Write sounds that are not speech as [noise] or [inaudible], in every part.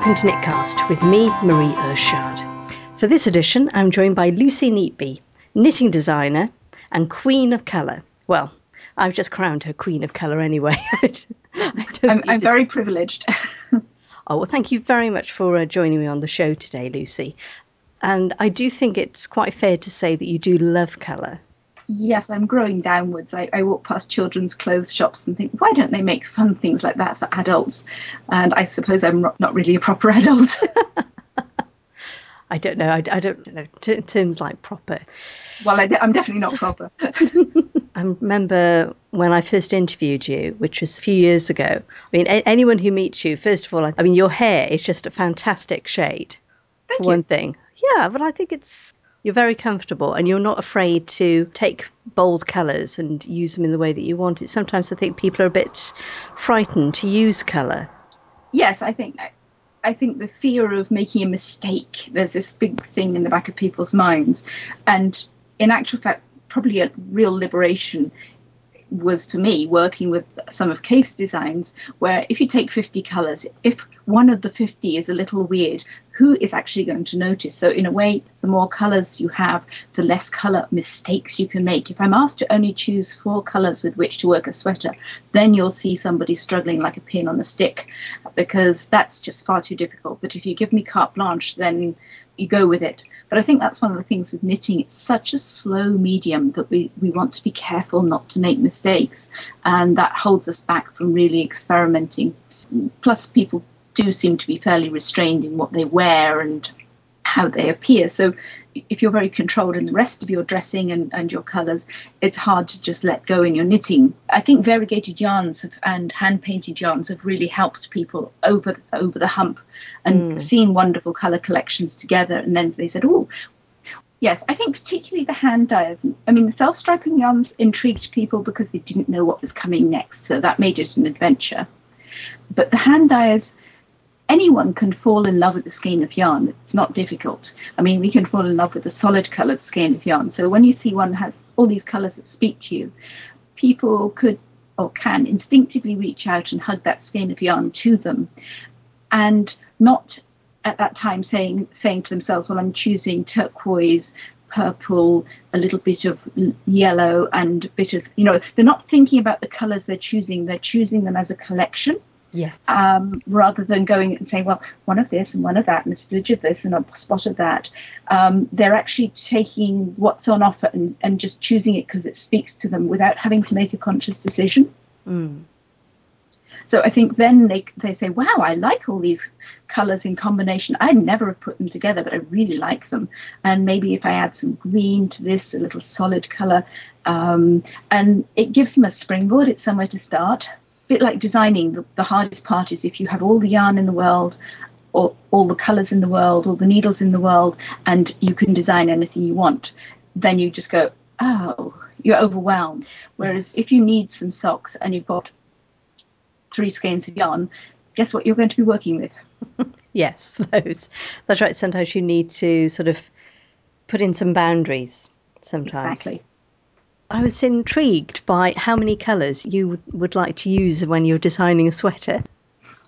welcome to Knitcast with me, Marie Irshad. For this edition, I'm joined by Lucy Neatby, knitting designer and queen of colour. Well, I've just crowned her queen of colour anyway. [laughs] I'm, I'm very privileged. [laughs] oh, well, thank you very much for uh, joining me on the show today, Lucy. And I do think it's quite fair to say that you do love colour. Yes, I'm growing downwards. I, I, walk past children's clothes shops and think, why don't they make fun things like that for adults? And I suppose I'm not really a proper [laughs] adult. [laughs] I don't know. I, I don't know t- terms like proper. Well, I, am definitely not proper. [laughs] I remember when I first interviewed you, which was a few years ago. I mean, a- anyone who meets you, first of all, I mean, your hair is just a fantastic shade. Thank for you. one thing. Yeah, but I think it's you're very comfortable and you're not afraid to take bold colours and use them in the way that you want it. Sometimes I think people are a bit frightened to use colour. Yes, I think I think the fear of making a mistake, there's this big thing in the back of people's minds. And in actual fact, probably a real liberation was for me working with some of Kaffe's designs, where if you take 50 colors, if one of the 50 is a little weird, who is actually going to notice? So, in a way, the more colors you have, the less color mistakes you can make. If I'm asked to only choose four colors with which to work a sweater, then you'll see somebody struggling like a pin on a stick because that's just far too difficult. But if you give me carte blanche, then you go with it. But I think that's one of the things with knitting. It's such a slow medium that we, we want to be careful not to make mistakes. And that holds us back from really experimenting. Plus, people do seem to be fairly restrained in what they wear and how they appear. So if you're very controlled in the rest of your dressing and, and your colours, it's hard to just let go in your knitting. I think variegated yarns have, and hand painted yarns have really helped people over over the hump and mm. seen wonderful colour collections together. And then they said, oh, Yes, I think particularly the hand dyers. I mean, the self-striping yarns intrigued people because they didn't know what was coming next, so that made it an adventure. But the hand dyers anyone can fall in love with a skein of yarn. It's not difficult. I mean, we can fall in love with a solid coloured skein of yarn. So when you see one has all these colours that speak to you, people could or can instinctively reach out and hug that skein of yarn to them, and not at that time saying saying to themselves, "Well, I'm choosing turquoise." Purple, a little bit of yellow, and a bit of, you know, they're not thinking about the colours they're choosing, they're choosing them as a collection Yes. Um, rather than going and saying, well, one of this and one of that and a smidge of this and a spot of that. Um, they're actually taking what's on offer and, and just choosing it because it speaks to them without having to make a conscious decision. Mm. So I think then they they say, wow, I like all these colours in combination. I never have put them together, but I really like them. And maybe if I add some green to this, a little solid colour, um, and it gives them a springboard. It's somewhere to start bit like designing, the, the hardest part is if you have all the yarn in the world, or all the colours in the world, all the needles in the world, and you can design anything you want, then you just go, oh, you're overwhelmed. Whereas yes. if you need some socks and you've got three skeins of yarn, guess what you're going to be working with? [laughs] yes, [laughs] those. That's right. Sometimes you need to sort of put in some boundaries. Sometimes. Exactly. I was intrigued by how many colours you would, would like to use when you're designing a sweater.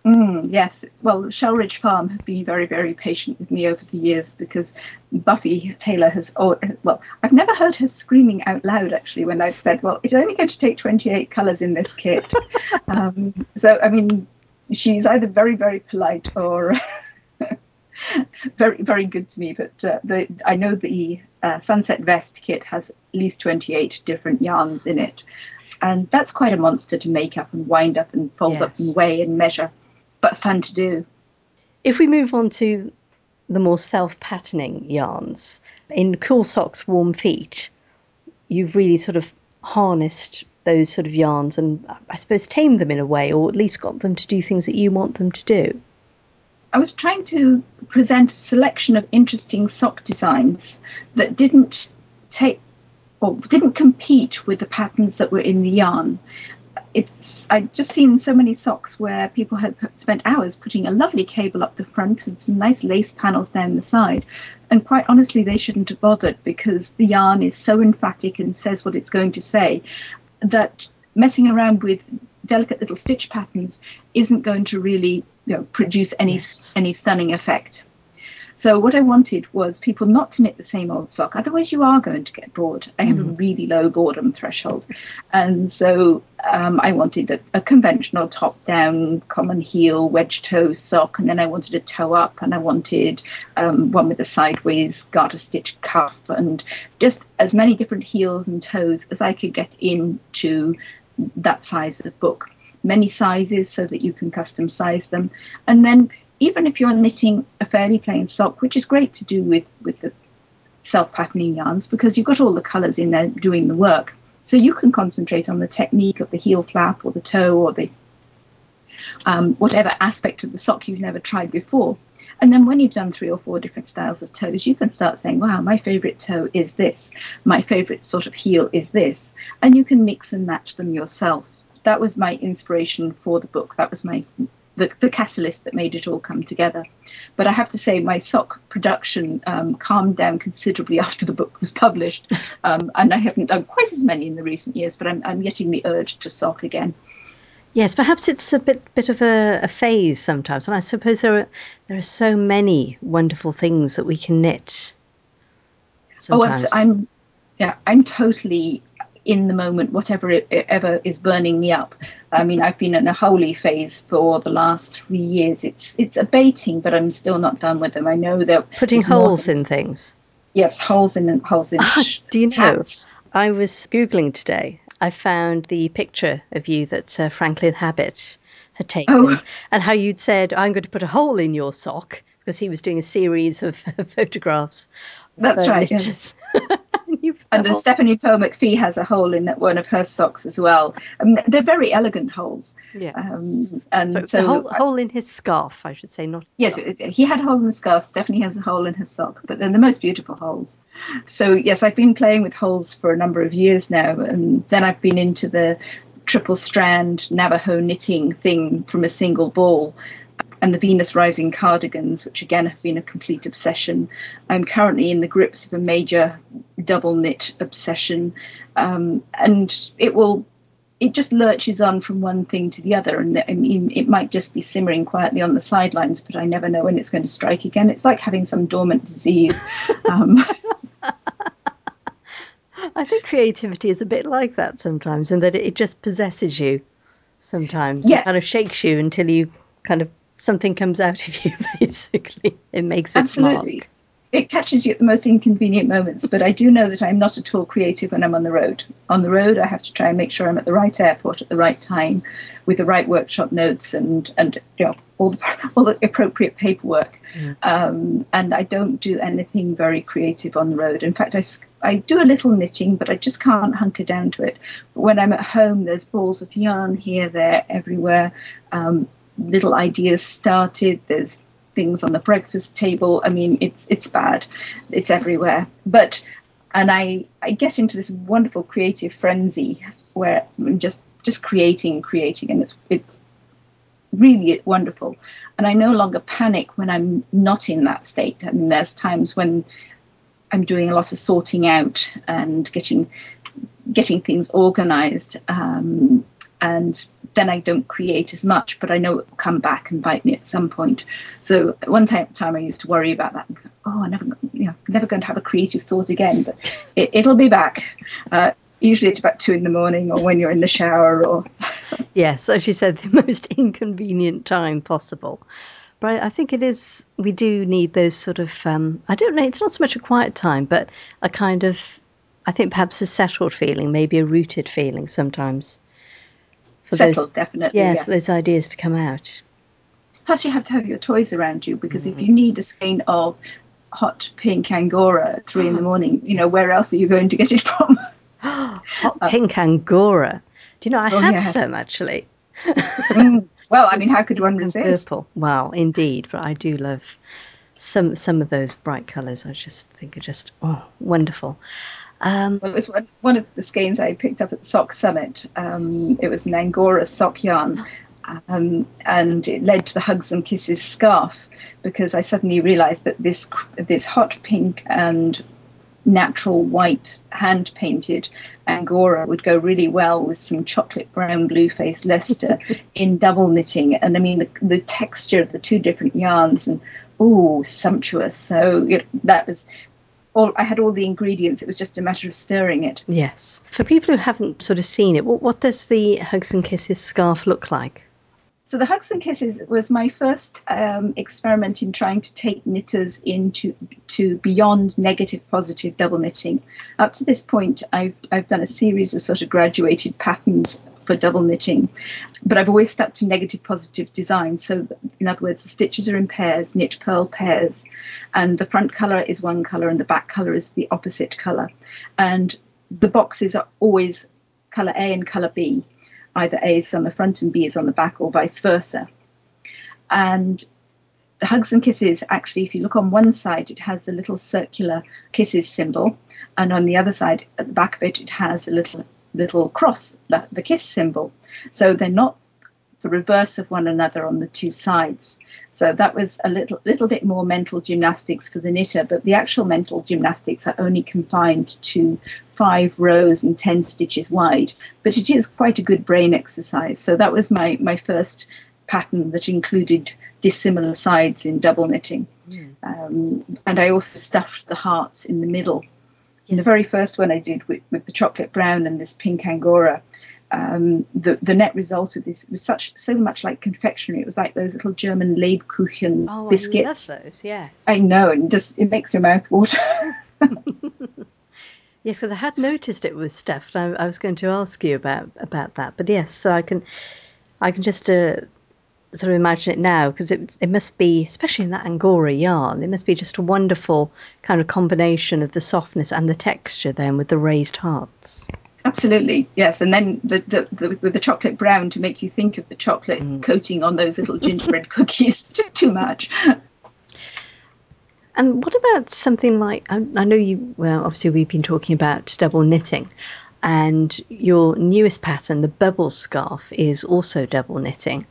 Mm, yes. Well, Shelridge Farm has been very, very patient with me over the years because Buffy Taylor has, oh, well, I've never heard her screaming out loud actually when I've said, well, it's only going to take 28 colours in this kit. [laughs] um, so, I mean, she's either very, very polite or [laughs] very, very good to me. But uh, the, I know the uh, Sunset Vest kit has at least 28 different yarns in it. And that's quite a monster to make up and wind up and fold yes. up and weigh and measure, but fun to do. If we move on to the more self patterning yarns, in Cool Socks, Warm Feet, you've really sort of harnessed those sort of yarns and I suppose tamed them in a way, or at least got them to do things that you want them to do. I was trying to present a selection of interesting sock designs that didn't take or didn't compete with the patterns that were in the yarn. It's I'd just seen so many socks where people had spent hours putting a lovely cable up the front and some nice lace panels down the side. And quite honestly, they shouldn't have bothered because the yarn is so emphatic and says what it's going to say that messing around with delicate little stitch patterns isn't going to really you know, produce any yes. any stunning effect. So what I wanted was people not to knit the same old sock. Otherwise, you are going to get bored. I have mm. a mm-hmm. really low boredom threshold, and so um, I wanted a, a, conventional top-down, common heel, wedge toe sock, and then I wanted a toe up, and I wanted um, one with a sideways garter stitch cuff, and just as many different heels and toes as I could get into that size of book many sizes so that you can custom size them. And then even if you're knitting a fairly plain sock, which is great to do with, with the self-patterning yarns because you've got all the colours in there doing the work. So you can concentrate on the technique of the heel flap or the toe or the um, whatever aspect of the sock you've never tried before. And then when you've done three or four different styles of toes, you can start saying, wow, my favorite toe is this. My favorite sort of heel is this. And you can mix and match them yourself that was my inspiration for the book. That was my the, the catalyst that made it all come together. But I have to say, my sock production um, calmed down considerably [laughs] after the book was published, um, and I haven't done quite as many in the recent years. But I'm, I'm getting the urge to sock again. Yes, perhaps it's a bit bit of a, a, phase sometimes, and I suppose there are there are so many wonderful things that we can knit. Sometimes. Oh, I'm yeah, I'm totally in the moment, whatever it, ever is burning me up. I mean, I've been in a holy phase for the last three years. It's it's abating, but I'm still not done with them. I know they're putting holes in things. Yes, holes in holes in. Ah, do you know? I was googling today. I found the picture of you that uh, Franklin Habit had taken, oh. and how you'd said, "I'm going to put a hole in your sock," because he was doing a series of [laughs] photographs. That's right. Yes. [laughs] and the Stephanie Pearl-McPhee has a hole in one of her socks as well. Um, they're very elegant holes. Yeah. Um, and so it's so, a hole, hole, in his scarf, I should say, not. Yes, it, he had a hole in the scarf. Stephanie has a hole in her sock, but they're the most beautiful holes. So yes, I've been playing with holes for a number of years now, and then I've been into the triple strand Navajo knitting thing from a single ball and the Venus Rising cardigans, which again have been a complete obsession. I'm currently in the grips of a major double knit obsession, um, and it will. It just lurches on from one thing to the other, and I mean, it might just be simmering quietly on the sidelines, but I never know when it's going to strike again. It's like having some dormant disease. Um, [laughs] I think creativity is a bit like that sometimes, in that it just possesses you sometimes. Yeah. It kind of shakes you until you kind of something comes out of you, [laughs] basically. It makes it Absolutely. Mark. It catches you at the most inconvenient moments, but I do know that I'm not at all creative when I'm on the road. On the road, I have to try and make sure I'm at the right airport at the right time, with the right workshop notes and and you know all the [laughs] all the appropriate paperwork. Um, and I don't do anything very creative on the road. In fact, I I do a little knitting, but I just can't hunker down to it. But when I'm at home, there's balls of yarn here, there, everywhere. Um, little ideas started. There's things on the breakfast table. I mean, it's it's bad. It's everywhere. But and I I get into this wonderful creative frenzy where I'm just just creating, creating, and it's it's really wonderful. And I no longer panic when I'm not in that state. I mean, there's times when I'm doing a lot of sorting out and getting getting things organized um, and then I don't create as much, but I know it will come back and bite me at some point. So one time, time I used to worry about that. oh, I'm never, you know, never going to have a creative thought again, but it, will be back. Uh, usually it's about two in the morning or when you're in the shower or. [laughs] yes, as you said, the [laughs] most inconvenient time possible. But I think it is, we do need those sort of, um, I don't know, it's not so much a quiet time, but a kind of, I think perhaps a settled feeling, maybe a rooted feeling sometimes for settled, those, definitely. Yes, yes, for those ideas to come out. Plus, you have to have your toys around you because mm. if you need a skein of hot pink angora at three in the morning, you know, where else are you going to get it from? [gasps] hot uh, pink angora. Do you know, I oh, have yes. some actually. mm. [laughs] Well, I mean, how could one resist? Purple. Well, indeed, but I do love some some of those bright colours. I just think are just oh wonderful. Um, well, it was one, one, of the skeins I picked up at the Sock Summit. Um, it was an Angora sock yarn, um, and it led to the Hugs and Kisses scarf because I suddenly realised that this this hot pink and natural white hand painted angora would go really well with some chocolate brown blue faced Leicester [laughs] in double knitting. And I mean, the, the texture of the two different yarns and oh, sumptuous. So it, that was all. I had all the ingredients. It was just a matter of stirring it. Yes. For people who haven't sort of seen it, what, what does the Hugs and Kisses scarf look like? So the Hugs and Kisses was my first um, experiment in trying to take knitters into to beyond negative positive double knitting. Up to this point, I've I've done a series of sort of graduated patterns for double knitting, but I've always stuck to negative positive design. So in other words, the stitches are in pairs, knit purl pairs, and the front colour is one colour and the back colour is the opposite colour, and the boxes are always colour A and colour B either A is on the front and B is on the back, or vice versa. And the hugs and kisses, actually, if you look on one side, it has the little circular kisses symbol, and on the other side, at the back of it, it has the little little cross, the, the kiss symbol. So they're not the reverse of one another on the two sides. So that was a little little bit more mental gymnastics for the knitter, but the actual mental gymnastics are only confined to five rows and ten stitches wide. But it is quite a good brain exercise. So that was my, my first pattern that included dissimilar sides in double knitting. Mm. Um, and I also stuffed the hearts in the middle. The very first one I did with, with the chocolate brown and this pink angora, um, the the net result of this was such so much like confectionery. It was like those little German Lebkuchen oh, biscuits. I love those. Yes, I know, and just it makes your mouth water. [laughs] yes, because I had noticed it was stuffed. I, I, was going to ask you about about that, but yes, so I can I can just uh, sort of imagine it now because it it must be, especially in that Angora yarn, it must be just a wonderful kind of combination of the softness and the texture then with the raised hearts. Absolutely, yes. And then the, the, the, with the chocolate brown to make you think of the chocolate mm. coating on those little [laughs] gingerbread cookies. [laughs] Too, too much. And what about something like I, I know you? Well, obviously we've been talking about double knitting, and your newest pattern, the bubble scarf, is also double knitting.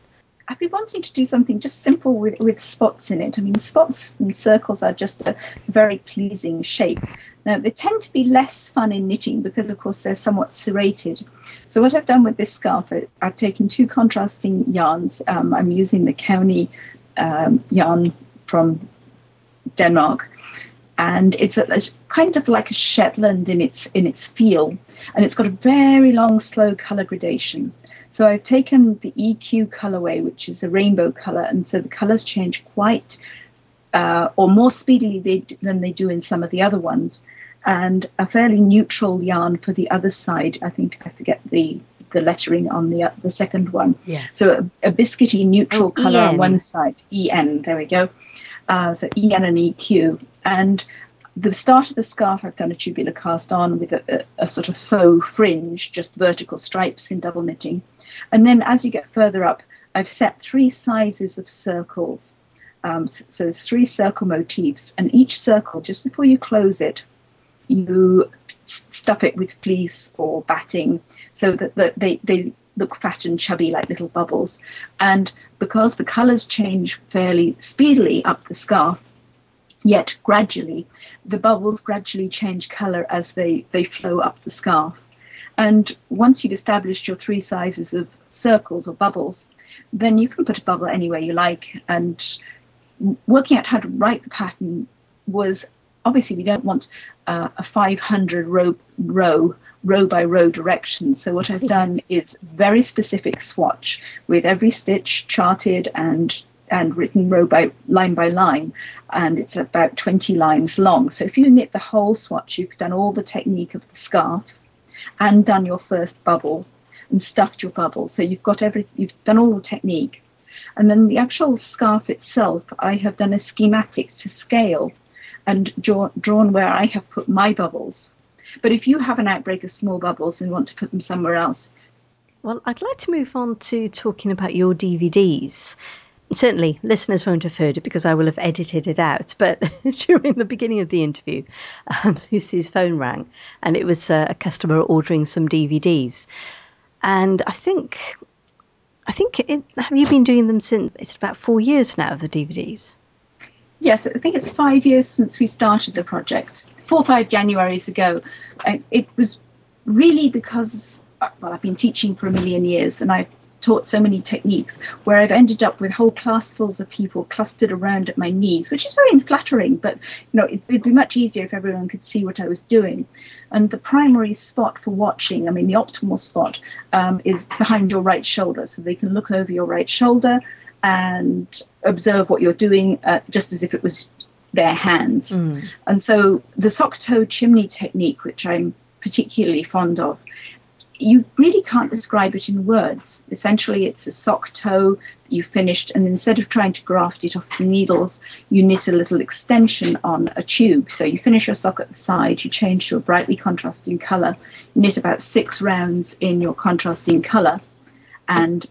I've been wanting to do something just simple with, with spots in it. I mean, spots and circles are just a very pleasing shape. Now, they tend to be less fun in knitting because, of course, they're somewhat serrated. So, what I've done with this scarf, I've taken two contrasting yarns. Um, I'm using the Kauni um, yarn from Denmark, and it's a, a, kind of like a Shetland in its in its feel, and it's got a very long, slow color gradation. So I've taken the EQ colorway, which is a rainbow color, and so the colors change quite uh, or more speedily they, than they do in some of the other ones, and a fairly neutral yarn for the other side. I think I forget the the lettering on the uh, the second one. Yeah. So a, a biscuity neutral oh, color on one side. En. There we go. Uh, so En and EQ. And the start of the scarf, I've done a tubular cast on with a, a, a sort of faux fringe, just vertical stripes in double knitting. And then as you get further up, I've set three sizes of circles. Um, so three circle motifs, and each circle, just before you close it, you stuff it with fleece or batting so that, that they, they look fat and chubby like little bubbles. And because the colours change fairly speedily up the scarf, yet gradually, the bubbles gradually change colour as they, they flow up the scarf. And once you've established your three sizes of circles or bubbles, then you can put a bubble anywhere you like and working out how to write the pattern was obviously we don't want uh, a 500 row, row row by row direction. So what I've [laughs] done is very specific swatch with every stitch charted and and written row by line by line, and it's about 20 lines long. So if you knit the whole swatch, you've done all the technique of the scarf and done your first bubble and stuffed your bubble. So you've got every you've done all the technique. And then the actual scarf itself, I have done a schematic to scale and draw, drawn where I have put my bubbles. But if you have an outbreak of small bubbles and want to put them somewhere else. Well, I'd like to move on to talking about your DVDs. Certainly, listeners won't have heard it because I will have edited it out. But [laughs] during the beginning of the interview, um, [laughs] Lucy's phone rang and it was uh, a customer ordering some DVDs. And I think I think it, have you been doing them since it's about four years now, the DVDs? Yes, I think it's five years since we started the project. Four or five Januaries ago. And it was really because, well, I've been teaching for a million years and I've taught so many techniques where I've ended up with whole classfuls of people clustered around at my knees, which is very flattering, but you know, it, would be much easier if everyone could see what I was doing. And the primary spot for watching, I mean, the optimal spot um, is behind your right shoulder, so they can look over your right shoulder and observe what you're doing uh, just as if it was their hands. Mm. And so the sock toe chimney technique, which I'm particularly fond of, you really can't describe it in words. Essentially, it's a sock toe that you finished, and instead of trying to graft it off the needles, you knit a little extension on a tube. So you finish your sock at the side, you change to a brightly contrasting colour, knit about six rounds in your contrasting colour, and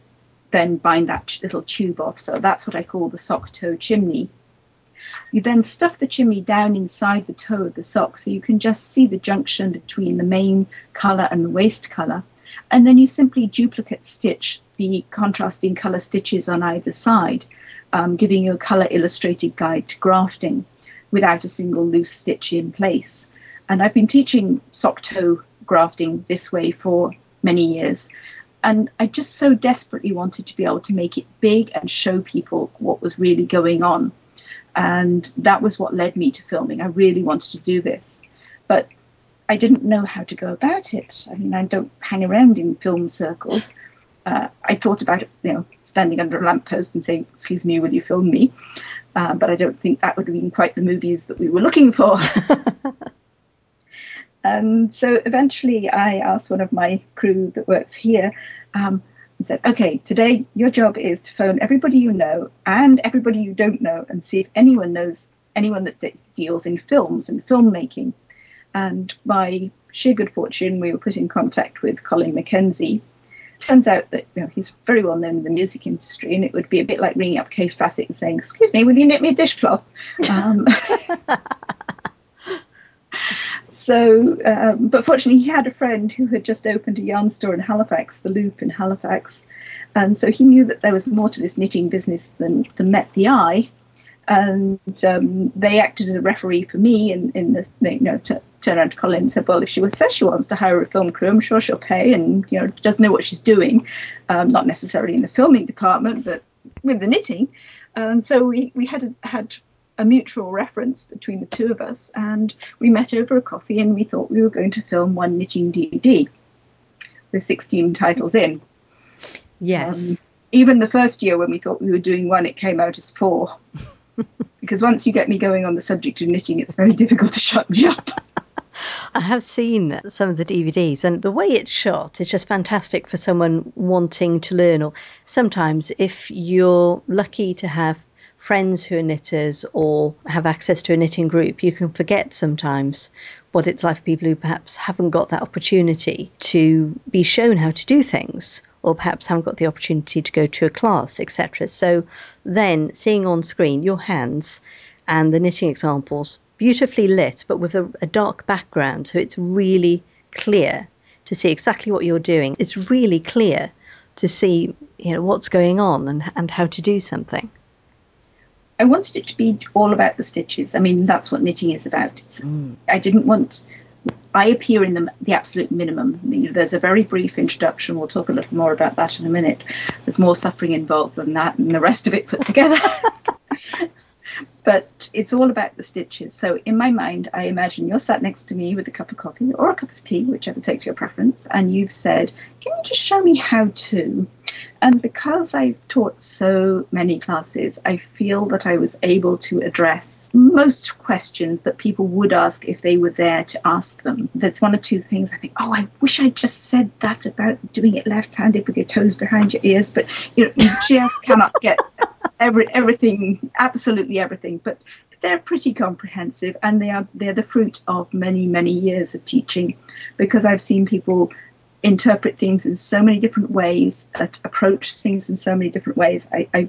then bind that little tube off. So that's what I call the sock toe chimney. You then stuff the chimney down inside the toe of the sock so you can just see the junction between the main colour and the waist colour. And then you simply duplicate stitch the contrasting colour stitches on either side, um, giving you a colour illustrated guide to grafting without a single loose stitch in place. And I've been teaching sock toe grafting this way for many years. And I just so desperately wanted to be able to make it big and show people what was really going on. And that was what led me to filming. I really wanted to do this. But I didn't know how to go about it. I mean, I don't hang around in film circles. Uh, I thought about you know, standing under a lamppost and saying, "Excuse me, will you film me?" Uh, but I don't think that would have been quite the movies that we were looking for. and [laughs] so eventually, I asked one of my crew that works here um, and said, okay, today your job is to phone everybody you know and everybody you don't know and see if anyone knows anyone that, that deals in films and filmmaking. And by sheer good fortune, we were put in contact with Colin McKenzie. Turns out that you know, he's very well known in the music industry, and it would be a bit like ringing up Kaffe Fassett and saying, "Excuse me, will you knit me a dishcloth?" [laughs] Um, [laughs] So, um, but fortunately, he had a friend who had just opened a yarn store in Halifax, the Loop in Halifax, and so he knew that there was more to this knitting business than, than met the eye. And um, they acted as a referee for me, and in, in the you know to turn around to Colin and said, "Well, if she says she wants to hire a film crew, I'm sure she'll pay, and you know does know what she's doing, um, not necessarily in the filming department, but with the knitting." And so we, we had had a mutual reference between the two of us, and we met over a coffee and we thought we were going to film one knitting DVD with 16 titles in. Yes. Um, even the first year when we thought we were doing one, it came out as four. [laughs] because once you get me going on the subject of knitting, it's very difficult to shut me up. [laughs] I have seen some of the DVDs, and the way it's shot is just fantastic for someone wanting to learn. Or sometimes, if you're lucky to have friends who are knitters or have access to a knitting group, you can forget sometimes what it's like for people who perhaps haven't got that opportunity to be shown how to do things or perhaps haven't got the opportunity to go to a class, etc. So then seeing on screen your hands and the knitting examples beautifully lit but with a, a dark background so it's really clear to see exactly what you're doing. It's really clear to see you know what's going on and, and how to do something. I wanted it to be all about the stitches. I mean, that's what knitting is about. Mm. I didn't want. I appear in the, the absolute minimum. You know, there's a very brief introduction. We'll talk a little more about that in a minute. There's more suffering involved than that, and the rest of it put together. [laughs] it's all about the stitches. So in my mind, I imagine you're sat next to me with a cup of coffee or a cup of tea, whichever takes your preference, and you've said, "Can you just show me how to?" And because I've taught so many classes, I feel that I was able to address most questions that people would ask if they were there to ask them. There's one or two things I think, oh, I wish I just said that about doing it left-handed with your toes behind your ears, but you know, you just cannot get every everything, absolutely everything. But they're pretty comprehensive, and they are they're the fruit of many many years of teaching, because I've seen people interpret things in so many different ways, approach things in so many different ways. I, I,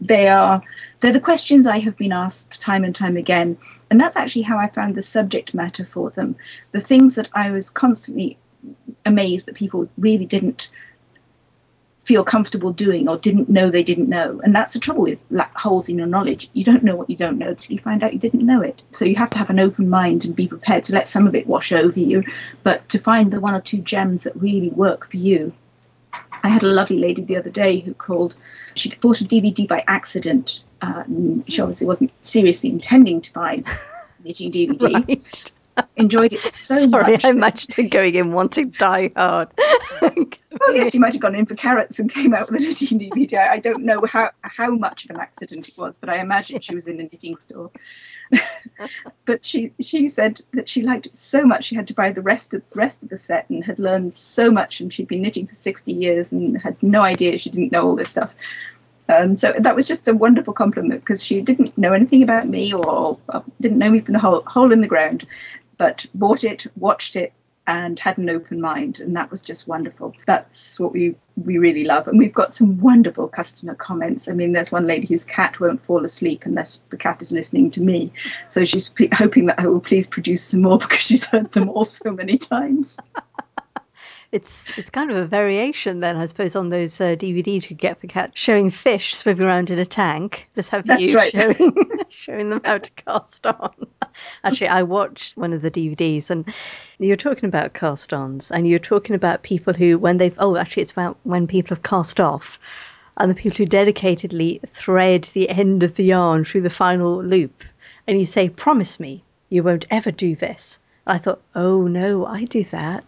they are they're the questions I have been asked time and time again, and that's actually how I found the subject matter for them. The things that I was constantly amazed that people really didn't feel comfortable doing or didn't know they didn't know. And that's the trouble with holes in your knowledge. You don't know what you don't know till you find out you didn't know it. So you have to have an open mind and be prepared to let some of it wash over you, but to find the one or two gems that really work for you. I had a lovely lady the other day who called, she bought a DVD by accident. Uh, she obviously wasn't seriously intending to buy [laughs] knitting DVD. Right enjoyed it so [laughs] Sorry, much. Sorry, I imagined going in wanting Die Hard. [laughs] well, yes, you might have gone in for carrots and came out with a knitting DVD. I don't know how how much of an accident it was, but I imagine she was in a knitting store. [laughs] but she she said that she liked it so much she had to buy the rest of the rest of the set and had learned so much and she'd been knitting for 60 years and had no idea she didn't know all this stuff. Um, so that was just a wonderful compliment because she didn't know anything about me or, or didn't know me from the hole, hole in the ground but bought it, watched it, and had an open mind, and that was just wonderful. That's what we we really love, and we've got some wonderful customer comments. I mean, there's one lady whose cat won't fall asleep unless the cat is listening to me, so she's p- hoping that I will please produce some more [laughs] because she's heard them all so many times. [laughs] it's it's kind of a variation then, I suppose, on those uh, DVDs you get for cats showing fish swimming around in a tank. Just have That's you right. showing [laughs] [laughs] showing them how to cast on. Actually, I watched one of the DVDs, and you're talking about cast-ons, and you're talking about people who, when they've oh, actually, it's about when people have cast off, and the people who dedicatedly thread the end of the yarn through the final loop, and you say, "Promise me, you won't ever do this." I thought, "Oh no, I do that."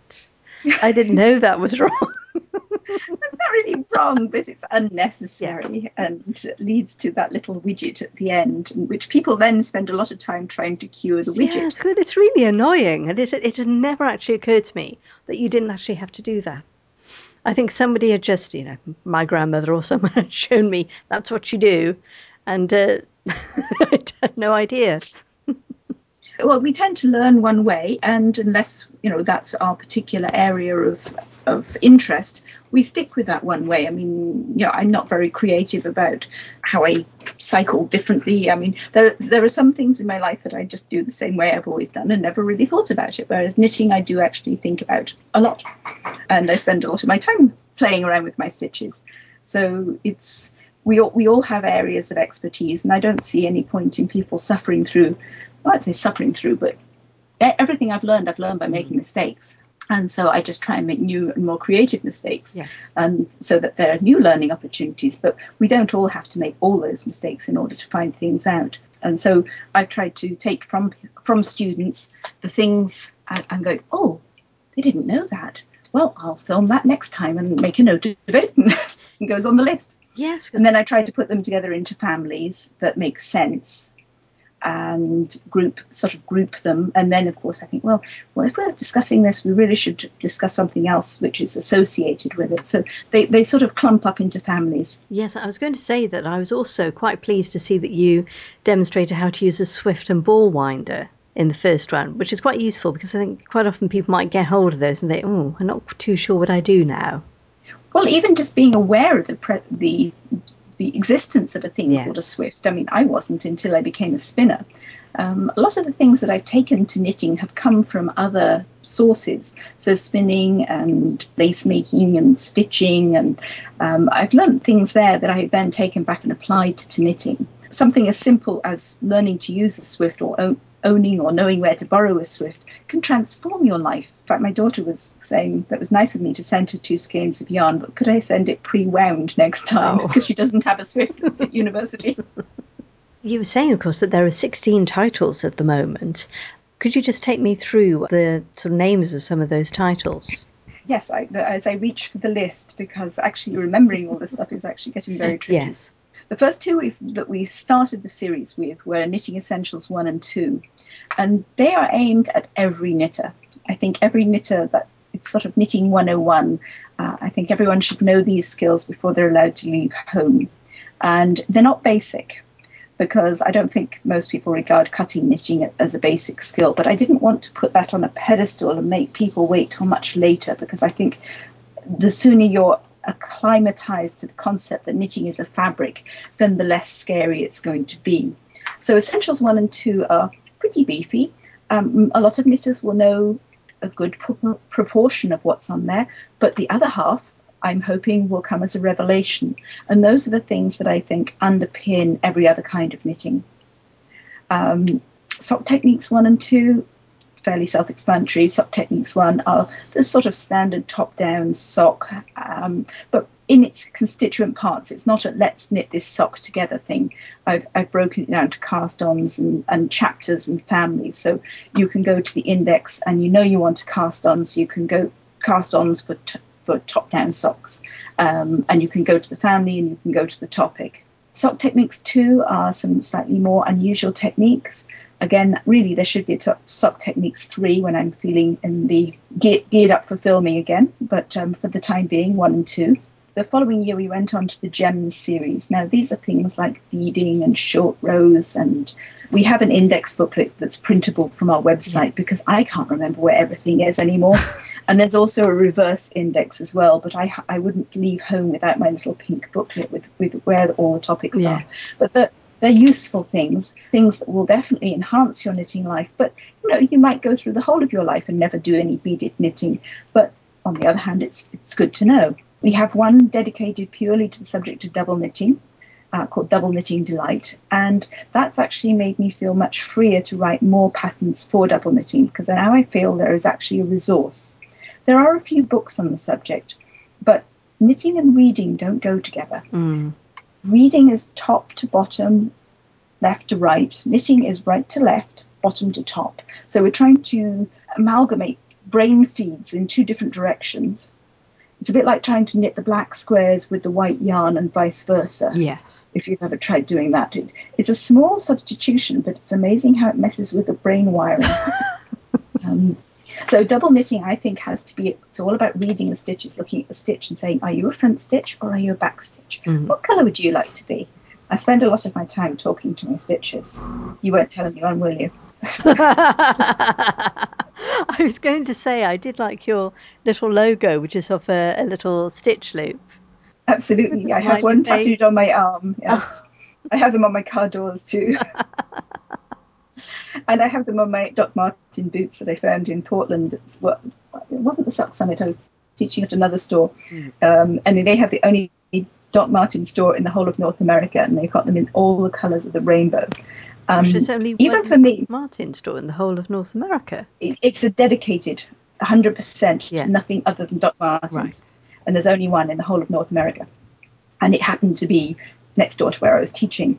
I didn't know that was wrong. [laughs] it's not really wrong, but it's unnecessary yes. and leads to that little widget at the end, which people then spend a lot of time trying to cure the widget. It's good. It's really annoying, and it it had never actually occurred to me that you didn't actually have to do that. I think somebody had just, you know, my grandmother or someone [laughs] had shown me that's what you do, and uh, [laughs] I had no idea well, we tend to learn one way, and unless you know that's our particular area of of interest, we stick with that one way. I mean, you know, I'm not very creative about how I cycle differently. I mean, there there are some things in my life that I just do the same way I've always done and never really thought about it. Whereas knitting, I do actually think about a lot, and I spend a lot of my time playing around with my stitches. So it's we all, we all have areas of expertise, and I don't see any point in people suffering through I won't say suffering through, but everything I've learned, I've learned by mm. making mistakes. And so I just try and make new and more creative mistakes, yes. and so that there are new learning opportunities. But we don't all have to make all those mistakes in order to find things out. And so I've tried to take from from students the things I'm going, oh, they didn't know that. Well, I'll film that next time and make a note of it, [laughs] and it goes on the list. Yes, and then I try to put them together into families that make sense and group sort of group them. And then of course i think well well if we're discussing this we really should discuss something else which is associated with it. So they, they sort of clump up into families. Yes i was going to say that i was also quite pleased to see that you demonstrated how to use a swift and ball winder in the first one which is quite useful because i think quite often people might get hold of those and they oh i'm not too sure what i do now well even just being aware of the pre- the the existence of a thing yes. called a Swift. I mean, I wasn't until I became a spinner. Um, a lot of the things that I've taken to knitting have come from other sources, so spinning and lace making and stitching, and um, I've learned things there that I've then taken back and applied to knitting. Something as simple as learning to use a Swift or owning or knowing where to borrow a Swift can transform your life. In fact, my daughter was saying that was nice of me to send her two skeins of yarn, but could I send it pre-wound next time oh. [laughs] because she doesn't have a Swift at [laughs] university. You were saying, of course, that there are 16 titles at the moment. Could you just take me through the sort of names of some of those titles? Yes, I, as I reach for the list, because actually remembering all this stuff is actually getting very tricky. Yes. The first two that we started the series with were Knitting Essentials 1 and 2, and they are aimed at every knitter. I think every knitter that it's sort of knitting 101. Uh, I think everyone should know these skills before they're allowed to leave home. And they're not basic because I don't think most people regard cutting knitting as a basic skill, but I didn't want to put that on a pedestal and make people wait till much later because I think the sooner you're acclimatized to the concept that knitting is a fabric, then the less scary it's going to be. So essentials one and two are pretty beefy. Um, a lot of knitters will know a good pro- proportion of what's on there, but the other half I'm hoping will come as a revelation. And those are the things that I think underpin every other kind of knitting. Um, sock techniques one and two, fairly self explanatory. Sock techniques one are the sort of standard top down sock, um, but in its constituent parts. It's not a let's knit this sock together thing. I've, I've broken it down to cast ons and, and chapters and families. So you can go to the index and you know you want to cast on, so you can go cast ons for, t- for top down socks. Um, and you can go to the family and you can go to the topic. Sock techniques two are some slightly more unusual techniques. Again, really, there should be a sock techniques three when I'm feeling in the geared up for filming again. But um, for the time being, one and two the following year we went on to the Gems series. Now these are things like beading and short rows, and we have an index booklet that's printable from our website because I can't remember where everything is anymore. [laughs] and there's also a reverse index as well, but I I wouldn't leave home without my little pink booklet with with where all the topics yes. are. But the they're useful things, things that will definitely enhance your knitting life. But you know, you might go through the whole of your life and never do any beaded knitting. But on the other hand, it's it's good to know. We have one dedicated purely to the subject of double knitting. Uh, called Double Knitting Delight, and that's actually made me feel much freer to write more patterns for double knitting because now I feel there is actually a resource. There are a few books on the subject, but knitting and reading don't go together. Mm. Reading is top to bottom, left to right. Knitting is right to left, bottom to top. So we're trying to amalgamate brain feeds in two different directions it's a bit like trying to knit the black squares with the white yarn and vice versa. Yes. If you've ever tried doing that, it, it's a small substitution, but it's amazing how it messes with the brain wiring. [laughs] um, so double knitting, I think, has to be. It's all about reading the stitches, looking at the stitch, and saying, "Are you a front stitch or are you a back stitch? Mm. What colour would you like to be?" I spend a lot of my time talking to my stitches. You won't tell anyone, will you? [laughs] [laughs] I was going to say I did like your little logo, which is of a, a little stitch loop. Absolutely, I have one face. tattooed on my arm. Yes, [laughs] I have them on my car doors too. And I have them on my Doc Marten boots that I found in Portland. It's what it wasn't the Sock Summit. I was teaching at another store, mm. um, and they have the only Doc Marten store in the whole of North America, and they've got them in all the colours of the rainbow. Um, only even for me, Marten store in the whole of North America. It's a dedicated, 100% yeah. to nothing other than Doc Martens, right. and there's only one in the whole of North America, and it happened to be next door to where I was teaching.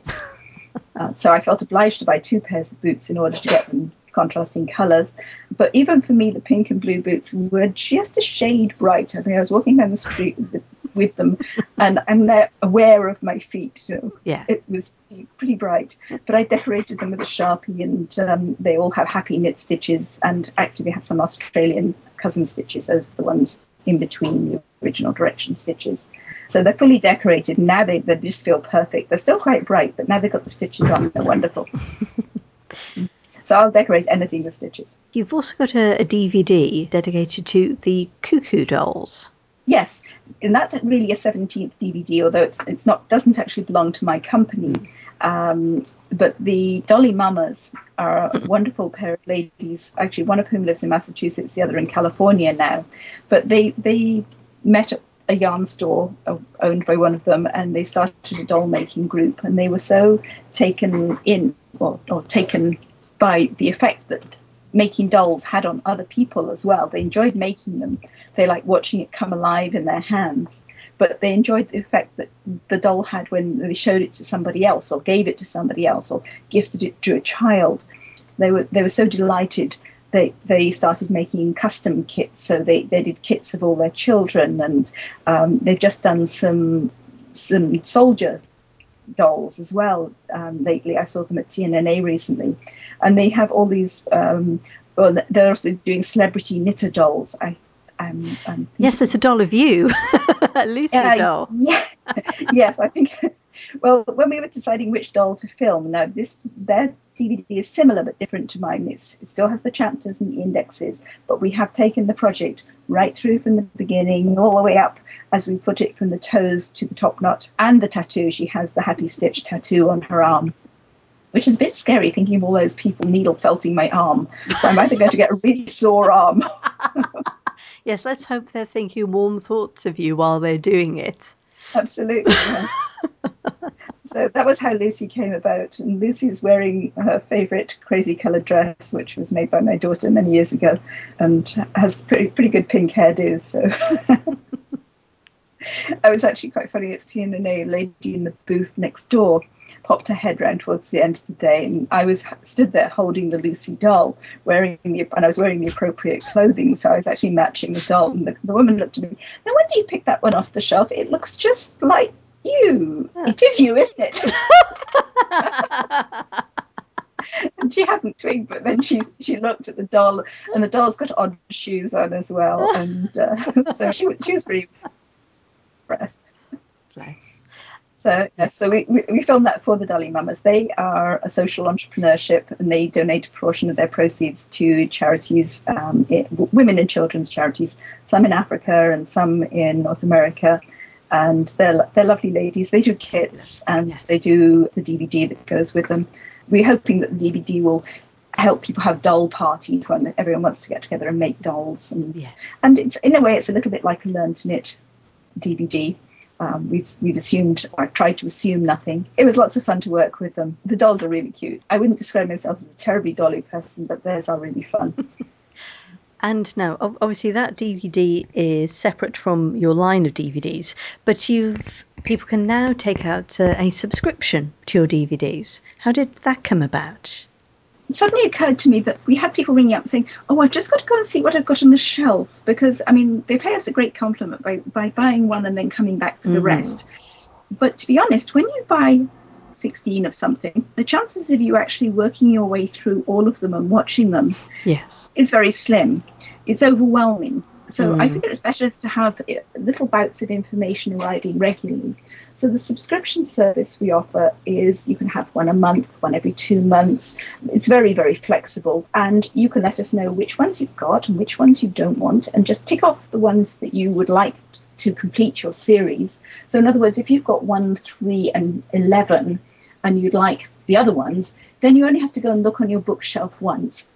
Uh, so I felt obliged to buy two pairs of boots in order to get them contrasting colours. But even for me, the pink and blue boots were just a shade bright. I mean, I was walking down the street with with them, [laughs] and and they're aware of my feet. So yes. it was pretty bright. But I decorated them with a sharpie, and um, they all have happy knit stitches. And actually, they have some Australian cousin stitches. Those are the ones in between the original direction stitches. So they're fully decorated. Now they, they just feel perfect. They're still quite bright, but now they've got the stitches on. They're wonderful. [laughs] So I'll decorate anything with stitches. You've also got a, a DVD dedicated to the Cuckoo dolls. Yes, and that's really a 17th DVD, although it's it's not doesn't actually belong to my company. Um, but the Dolly Mamas are a [laughs] wonderful pair of ladies. Actually, one of whom lives in Massachusetts, the other in California now. But they they met a yarn store uh, owned by one of them, and they started a doll making group. And they were so taken in, well, or taken by the effect that making dolls had on other people as well. They enjoyed making them. They liked watching it come alive in their hands. But they enjoyed the effect that the doll had when they showed it to somebody else, or gave it to somebody else, or gifted it to a child. They were they were so delighted. They they started making custom kits. So they, they did kits of all their children, and um, they've just done some some soldier dolls as well um, lately. I saw them at TNNA recently, and they have all these. Um, well, they're also doing celebrity knitter dolls. I, I'm, I'm yes, there's a doll of you, [laughs] Lucy doll. [laughs] Yeah, yes, I think. Well, when we were deciding which doll to film, now this their DVD is similar but different to mine. It's, it still has the chapters and the indexes, but we have taken the project right through from the beginning all the way up as we put it from the toes to the top knot and the tattoo. She has the happy stitch tattoo on her arm, which is a bit scary thinking of all those people needle felting my arm. So I'm either going to get a really sore arm. [laughs] Yes, let's hope they're thinking warm thoughts of you while they're doing it. Absolutely. Yeah. [laughs] so that was how Lucy came about. And Lucy's wearing her favourite crazy coloured dress, which was made by my daughter many years ago, and has pretty pretty good pink hairdo. So [laughs] I was actually quite funny at TNNA. A lady in the booth next door popped her head round towards the end of the day, and I was stood there holding the Lucy doll, wearing the and I was wearing the appropriate clothing, so I was actually matching the doll. And the, the woman looked at me. Now, when do you pick that one off the shelf? It looks just like you. It is you, isn't it? [laughs] and she hadn't twigged, but then she she looked at the doll, and the doll's got odd shoes on as well, [laughs] and uh, so she she was pretty impressed. Bless. So, yeah, so we, we, we filmed that for the Dolly Mamas. They are a social entrepreneurship and they donate a portion of their proceeds to charities, um, it, women and children's charities, some in Africa and some in North America. And they're, they're lovely ladies. They do kits and yes. they do the DVD that goes with them. We're hoping that the DVD will help people have doll parties when everyone wants to get together and make dolls. And, yes. and it's in a way, it's a little bit like a Learn to Knit DVD um, we've we've assumed or tried to assume nothing. It was lots of fun to work with them. The dolls are really cute. I wouldn't describe myself as a terribly dolly person, but theirs are really fun. [laughs] and now, obviously, that DVD is separate from your line of DVDs, but you people can now take out uh, a subscription to your DVDs. How did that come about? it suddenly occurred to me that we had people ringing up saying, "Oh, I've just got to go and see what I've got on the shelf," because I mean they pay us a great compliment by by buying one and then coming back for mm-hmm. the rest. But to be honest, when you buy 16 of something, the chances of you actually working your way through all of them and watching them yes. is very slim. It's overwhelming. So mm. I think it's better to have little bouts of information arriving regularly. So the subscription service we offer is you can have one a month, one every two months. It's very, very flexible and you can let us know which ones you've got and which ones you don't want and just tick off the ones that you would like to complete your series. So in other words, if you've got one, three and 11 and you'd like the other ones, then you only have to go and look on your bookshelf once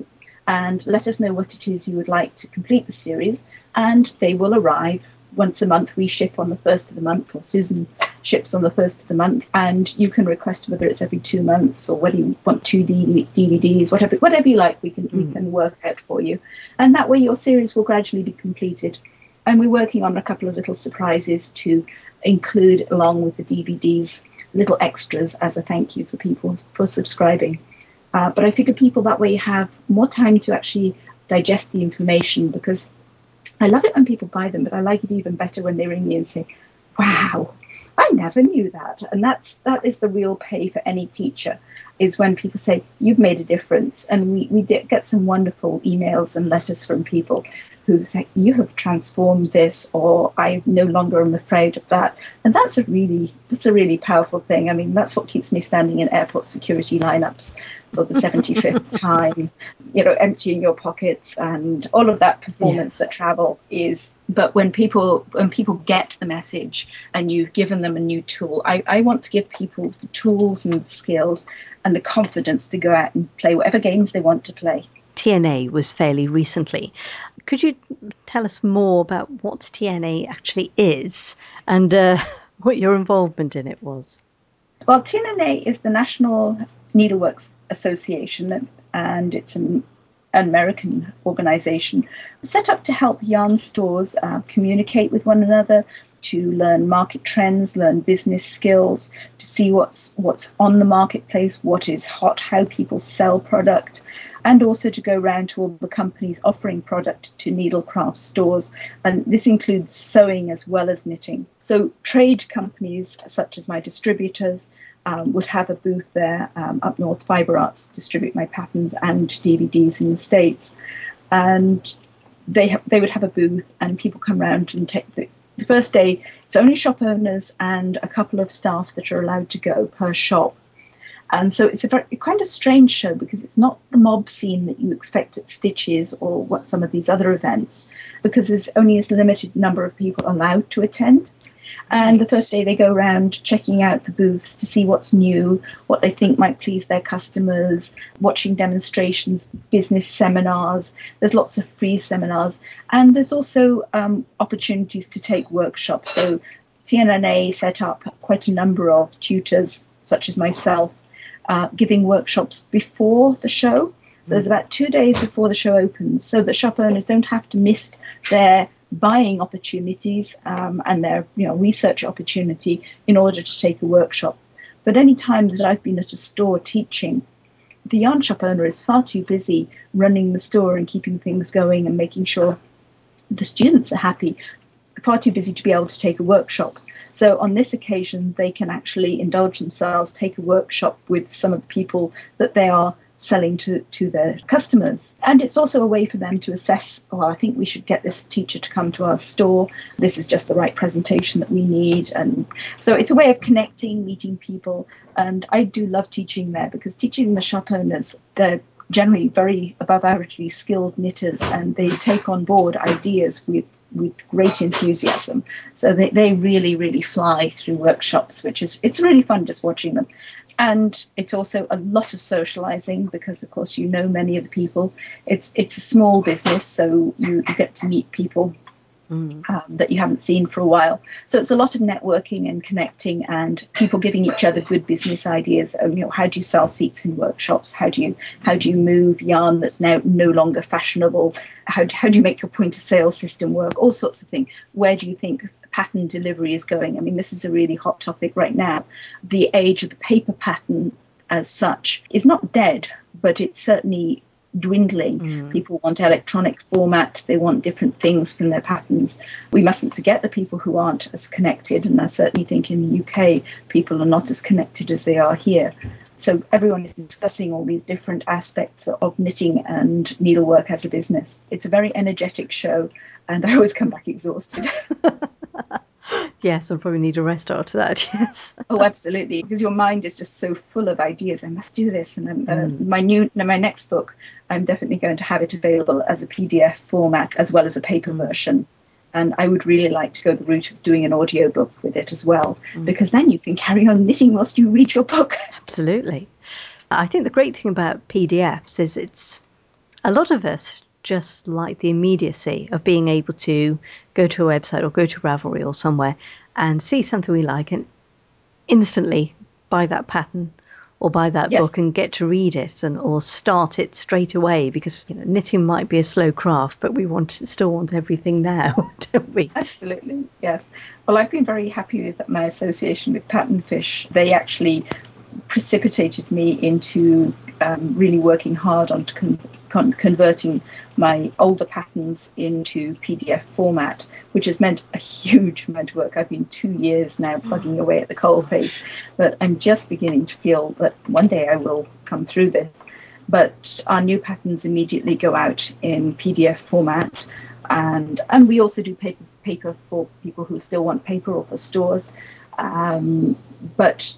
and let us know what it is you would like to complete the series, and they will arrive once a month. We ship on the first of the month, or Susan ships on the first of the month, and you can request whether it's every two months or whether you want two DVDs, whatever whatever you like, we can mm. we can work out for you, and that way your series will gradually be completed. And we're working on a couple of little surprises to include along with the DVDs, little extras as a thank you for people for subscribing. Uh, but I figure people that way have more time to actually digest the information because I love it when people buy them, but I like it even better when they ring me and say, "Wow, I never knew that." And that's that is the real pay for any teacher is when people say, "You've made a difference," and we we get some wonderful emails and letters from people who say, "You have transformed this," or "I no longer am afraid of that," and that's a really that's a really powerful thing. I mean, that's what keeps me standing in airport security lineups for the 75th [laughs] time, you know, emptying your pockets and all of that performance yes. that travel is. But when people when people get the message and you've given them a new tool, I, I want to give people the tools and the skills and the confidence to go out and play whatever games they want to play. TNNA was fairly recently. Could you tell us more about what TNNA actually is and uh, [laughs] what your involvement in it was? Well, TNNA is the National Needleworks Association, and it's an American organization set up to help yarn stores uh, communicate with one another, to learn market trends, learn business skills, to see what's what's on the marketplace, what is hot, how people sell product, and also to go around to all the companies offering product to needlecraft stores. And this includes sewing as well as knitting. So trade companies such as my distributors um, would have a booth there um, up north. Fiber Arts distribute my patterns and DVDs in the States. And they, ha- they would have a booth and people come around and take the, the first day, it's only shop owners and a couple of staff that are allowed to go per shop. And so it's a very kind of strange show because it's not the mob scene that you expect at Stitches or what some of these other events, because there's only a limited number of people allowed to attend. And the first day they go around checking out the booths to see what's new, what they think might please their customers, watching demonstrations, business seminars. There's lots of free seminars. And there's also um, opportunities to take workshops. So TNNA set up quite a number of tutors, such as myself, uh, giving workshops before the show. So there's about two days before the show opens, so that shop owners don't have to miss their buying opportunities um, and their you know research opportunity in order to take a workshop. But any time that I've been at a store teaching, the yarn shop owner is far too busy running the store and keeping things going and making sure the students are happy, far too busy to be able to take a workshop. So on this occasion, they can actually indulge themselves, take a workshop with some of the people that they are selling to, to their customers. And it's also a way for them to assess, well, I think we should get this teacher to come to our store. This is just the right presentation that we need. And so it's a way of connecting, meeting people. And I do love teaching there because teaching the shop owners, they're generally very above averagely skilled knitters and they take on board ideas with with great enthusiasm. So they, they really, really fly through workshops, which is it's really fun just watching them. And it's also a lot of socializing because of course you know many of the people. It's it's a small business, so you, you get to meet people Mm. Um, that you haven't seen for a while. So it's a lot of networking and connecting and people giving each other good business ideas. Um, you know, how do you sell seats in workshops? How do you how do you move yarn that's now no longer fashionable? How, how do you make your point of sale system work? All sorts of things. Where do you think pattern delivery is going? I mean, this is a really hot topic right now. The age of the paper pattern as such is not dead, but it's certainly dwindling. Mm. People want electronic format, they want different things from their patterns. We mustn't forget the people who aren't as connected, and I certainly think in the UK people are not as connected as they are here. So everyone is discussing all these different aspects of knitting and needlework as a business. It's a very energetic show, and I always come back exhausted. [laughs] [laughs] Yes, I'll probably need a rest after that. [laughs] Yes. oh, absolutely, because your mind is just so full of ideas. I must do this, and uh, mm. my new, my next book, I'm definitely going to have it available as a PDF format as well as a paper version. And I would really like to go the route of doing an audiobook with it as well, mm. because then you can carry on knitting whilst you read your book. [laughs] Absolutely. I think the great thing about PDFs is it's a lot of us just like the immediacy of being able to go to a website or go to Ravelry or somewhere and see something we like and instantly buy that pattern or buy that yes. book and get to read it and or start it straight away because you know knitting might be a slow craft but we want still want everything now [laughs] don't we? Absolutely yes. Well i've been very happy with my association with patternfish they actually precipitated me into um, really working hard on con- con- converting my older patterns into PDF format, which has meant a huge amount of work. I've been two years now plugging away at the coal face, but I'm just beginning to feel that one day I will come through this. But our new patterns immediately go out in PDF format, and and we also do paper paper for people who still want paper or for stores. Um, but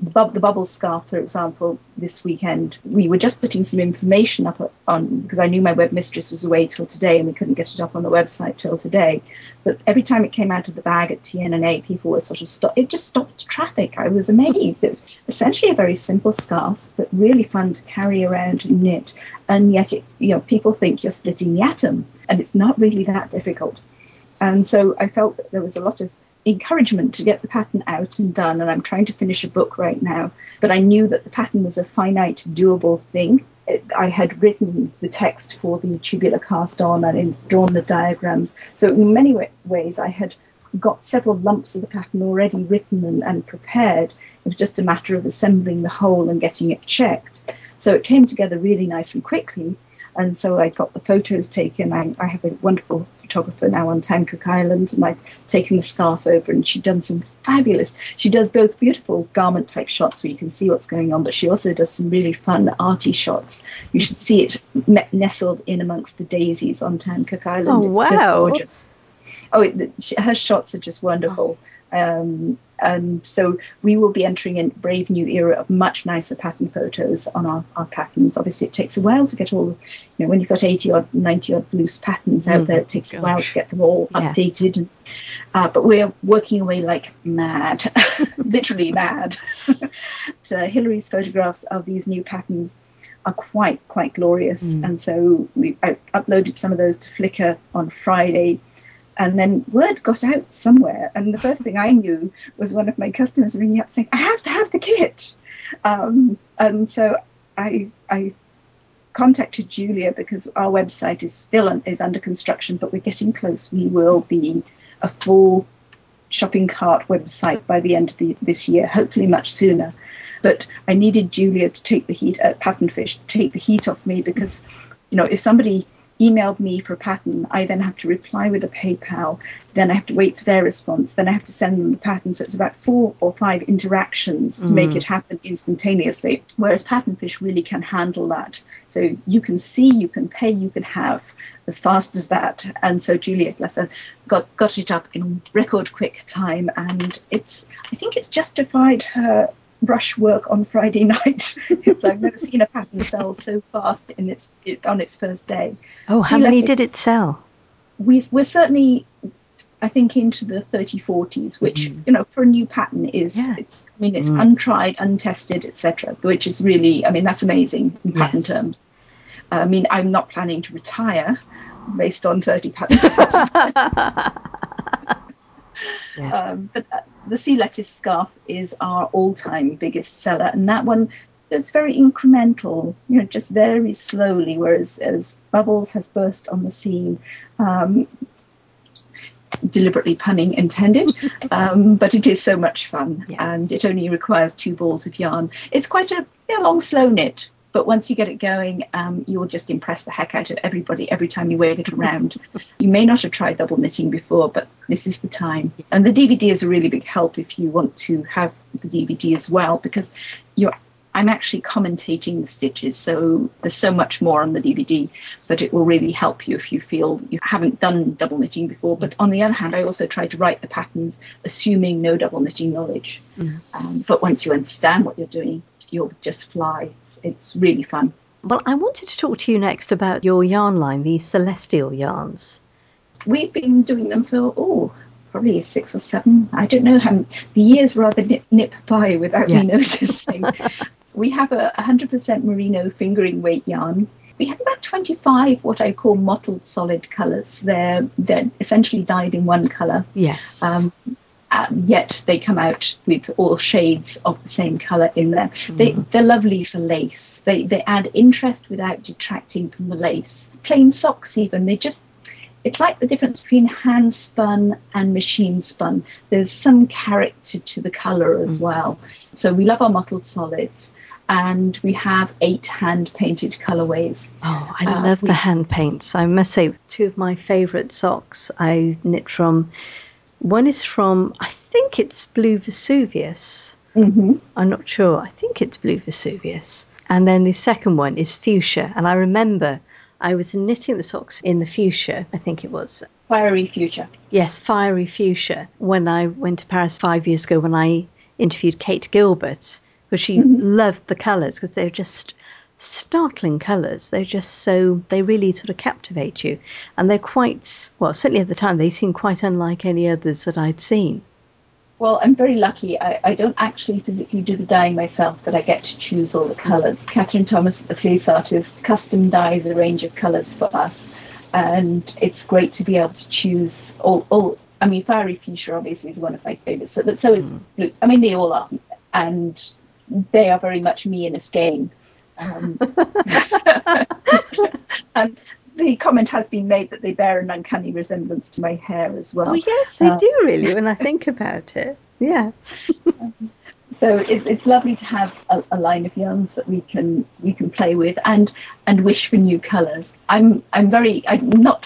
the, bu- the bubble scarf, for example, this weekend, we were just putting some information up on because I knew my web mistress was away till today and we couldn't get it up on the website till today. But every time it came out of the bag at TNNA, people were sort of stop. It just stopped traffic. I was amazed. It was essentially a very simple scarf, but really fun to carry around and knit. And yet, it, you know, people think you're splitting the atom, and it's not really that difficult. And so I felt that there was a lot of encouragement to get the pattern out and done. And I'm trying to finish a book right now. But I knew that the pattern was a finite, doable thing. I had written the text for the tubular cast on and drawn the diagrams. So, in many ways, I had got several lumps of the pattern already written and, and prepared. It was just a matter of assembling the whole and getting it checked. So it came together really nice and quickly. And so I got the photos taken. I, I have a wonderful photographer now on Tancook Island, and I've taken the scarf over, and she's done some fabulous. She does both beautiful garment type shots where you can see what's going on, but she also does some really fun arty shots. You should see it nestled in amongst the daisies on Tancook Island. Oh, it's wow. just gorgeous. Oh, it, her shots are just wonderful. Oh. Um, and so we will be entering a brave new era of much nicer pattern photos on our, our patterns. Obviously, it takes a while to get all, you know, when you've got 80 or 90 odd loose patterns out mm, there, it takes gosh. a while to get them all yes. updated. Uh, but we're working away like mad, [laughs] literally mad. [laughs] uh, Hillary's photographs of these new patterns are quite, quite glorious. Mm. And so we uploaded some of those to Flickr on Friday and then word got out somewhere. And the first thing I knew was one of my customers ringing up saying, I have to have the kit. Um, and so I, I contacted Julia because our website is still is under construction, but we're getting close. We will be a full shopping cart website by the end of the, this year, hopefully much sooner. But I needed Julia to take the heat at uh, Patternfish, to take the heat off me because, you know, if somebody emailed me for a pattern, I then have to reply with a PayPal, then I have to wait for their response, then I have to send them the pattern. So it's about four or five interactions to make mm. it happen instantaneously. Whereas Patternfish really can handle that. So you can see, you can pay, you can have as fast as that. And so Julia, bless her, got got it up in record quick time, and it's I think it's justified her brush work on Friday [laughs] night. it's I've never seen a pattern sell so fast in its it, on its first day. Oh, how many did it sell? we are certainly, I think, into the 30, 40s, which mm. you know for a new pattern is. I mean, it's mm. untried, untested, etc. Which is really, I mean, that's amazing in pattern yes. terms. I mean, I'm not planning to retire based on 30 patterns. [laughs] yeah. um, but uh, the sea lettuce scarf is our all-time biggest seller, and that one is very incremental, you know, just very slowly. Whereas as Bubbles has burst on the scene, um, deliberately punning intended, [laughs] um, but it is so much fun, yes. and it only requires two balls of yarn. It's quite a, a long, slow knit, but once you get it going, um, you will just impress the heck out of everybody every time you wave it around. you may not have tried double knitting before, but this is the time. And the DVD is a really big help if you want to have the DVD as well, because you're I'm actually commentating the stitches, so there's so much more on the DVD, but it will really help you if you feel you haven't done double knitting before. But on the other hand, I also try to write the patterns assuming no double knitting knowledge. Mm. Um, but once you understand what you're doing, you'll just fly. It's, it's really fun. Well, I wanted to talk to you next about your yarn line, these celestial yarns. We've been doing them for, oh, probably six or seven. I don't know how the years rather nip, nip by without yes. me noticing. [laughs] we have a 100% merino fingering weight yarn. We have about 25 what I call mottled solid colours. They're they're essentially dyed in one colour. Yes. Um, um, yet they come out with all shades of the same colour in them. Mm. They, they're lovely for lace. They, they add interest without detracting from the lace. Plain socks, even, they just, it's like the difference between hand spun and machine spun. There's some character to the colour as mm. well. So we love our mottled solids and we have eight hand painted colorways. Oh, I uh, love we, the hand paints. I must say, two of my favorite socks I knit from one is from, I think it's Blue Vesuvius. Mm-hmm. I'm not sure. I think it's Blue Vesuvius. And then the second one is Fuchsia. And I remember I was knitting the socks in the fuchsia, I think it was. Fiery fuchsia. Yes, fiery fuchsia. When I went to Paris five years ago, when I interviewed Kate Gilbert, because she mm-hmm. loved the colours because they're just startling colours. They're just so, they really sort of captivate you. And they're quite, well, certainly at the time, they seem quite unlike any others that I'd seen. Well, I'm very lucky. I, I don't actually physically do the dyeing myself, but I get to choose all the colours. Catherine Thomas, the fleece artist, custom dyes a range of colours for us. And it's great to be able to choose all, all I mean, Fiery Fuchsia obviously is one of my favourites, so, but so is mm. Blue. I mean, they all are. And they are very much me in a skein. Um, [laughs] and the comment has been made that they bear an uncanny resemblance to my hair as well. Oh yes, they uh, do really. When I think about it, yes. [laughs] so it's, it's lovely to have a, a, line of yarns that we can we can play with and and wish for new colours. I'm I'm very I'm not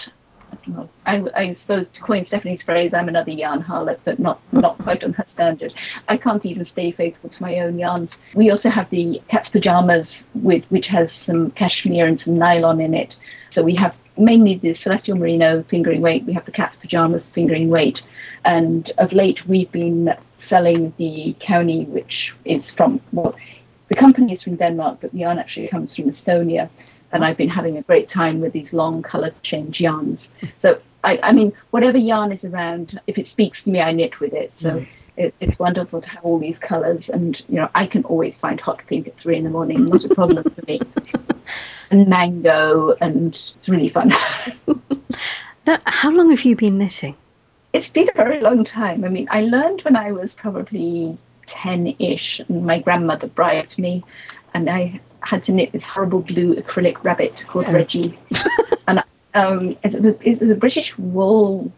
I, I suppose to coin Stephanie's phrase, I'm another yarn harlot, but not, not quite on her standard. I can't even stay faithful to my own yarns. We also have the cat's pajamas, with, which has some cashmere and some nylon in it. So we have mainly the celestial merino fingering weight. We have the cat's pajamas fingering weight. And of late, we've been selling the Kauni, which is from, well, the company is from Denmark, but the yarn actually comes from Estonia. And I've been having a great time with these long color change yarns. So, I, I mean, whatever yarn is around, if it speaks to me, I knit with it. So mm. it, it's wonderful to have all these colors. And, you know, I can always find hot pink at three in the morning, not a problem for me. [laughs] And mango, and it's really fun. [laughs] now, how long have you been knitting? It's been a very long time. I mean, I learned when I was probably 10 ish, and my grandmother bribed me, and I had to knit this horrible blue acrylic rabbit called oh. Reggie. [laughs] and um, it, was, it was a British wool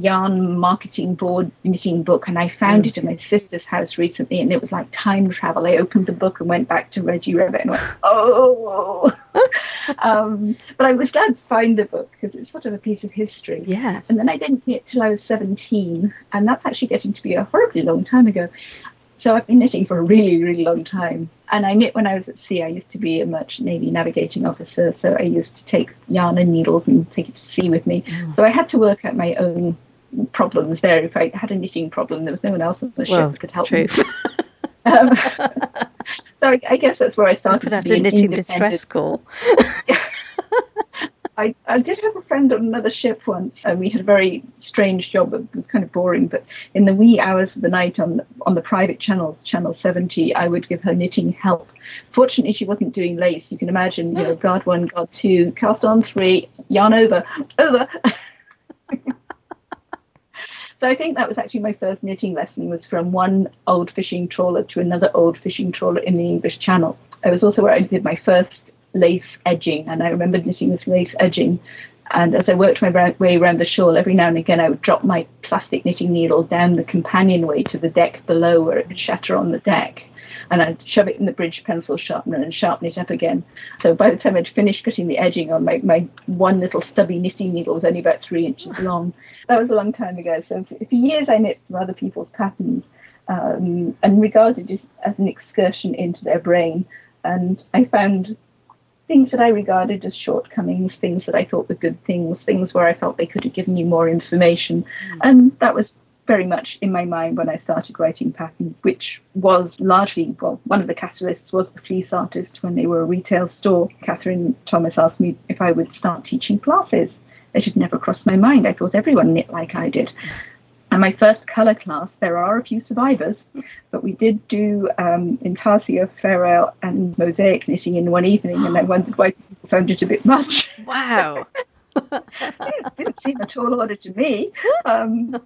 yarn marketing board knitting book and I found it in my sister's house recently and it was like time travel. I opened the book and went back to Reggie Rabbit and went, oh. [laughs] um, but I was glad to find the book because it's sort of a piece of history. Yes. And then I didn't knit till I was 17 and that's actually getting to be a horribly long time ago. So I've been knitting for a really, really long time. And I knit when I was at sea. I used to be a merchant navy navigating officer, so I used to take yarn and needles and take it to sea with me. Mm. So I had to work out my own problems there. If I had a knitting problem, there was no one else on the ship well, that could help true. me. [laughs] um, [laughs] so I, I, guess that's where I started. Put out a knitting distress call. [laughs] I, I did have a friend on another ship once, and we had a very strange job. It was kind of boring, but in the wee hours of the night on on the private channel, channel 70, I would give her knitting help. Fortunately, she wasn't doing lace. You can imagine, you know, [gasps] guard one, guard two, cast on three, yarn over, over. [laughs] So I think that was actually my first knitting lesson was from one old fishing trawler to another old fishing trawler in the English Channel. It was also where I did my first lace edging, and I remember knitting this lace edging. And as I worked my way around the shawl, every now and again I would drop my plastic knitting needle down the companionway to the deck below where it would shatter on the deck. And I'd shove it in the bridge pencil sharpener and sharpen it up again. So by the time I'd finished cutting the edging on my, my one little stubby knitting needle was only about three inches [laughs] long. That was a long time ago. So for, for years I knit from other people's patterns um, and regarded it as an excursion into their brain. And I found things that I regarded as shortcomings, things that I thought were good things, things where I felt they could have given me more information. Mm. And that was very much in my mind when I started writing patterns, which was largely, well, one of the catalysts was the fleece artist when they were a retail store. Catherine Thomas asked me if I would start teaching classes. It had never crossed my mind. I thought everyone knit like I did. And my first colour class, there are a few survivors, but we did do um, intarsia, Fair Isle, and mosaic knitting in one evening, and I wondered why people found it a bit much. Wow. [laughs] it didn't seem a tall order to me. Um,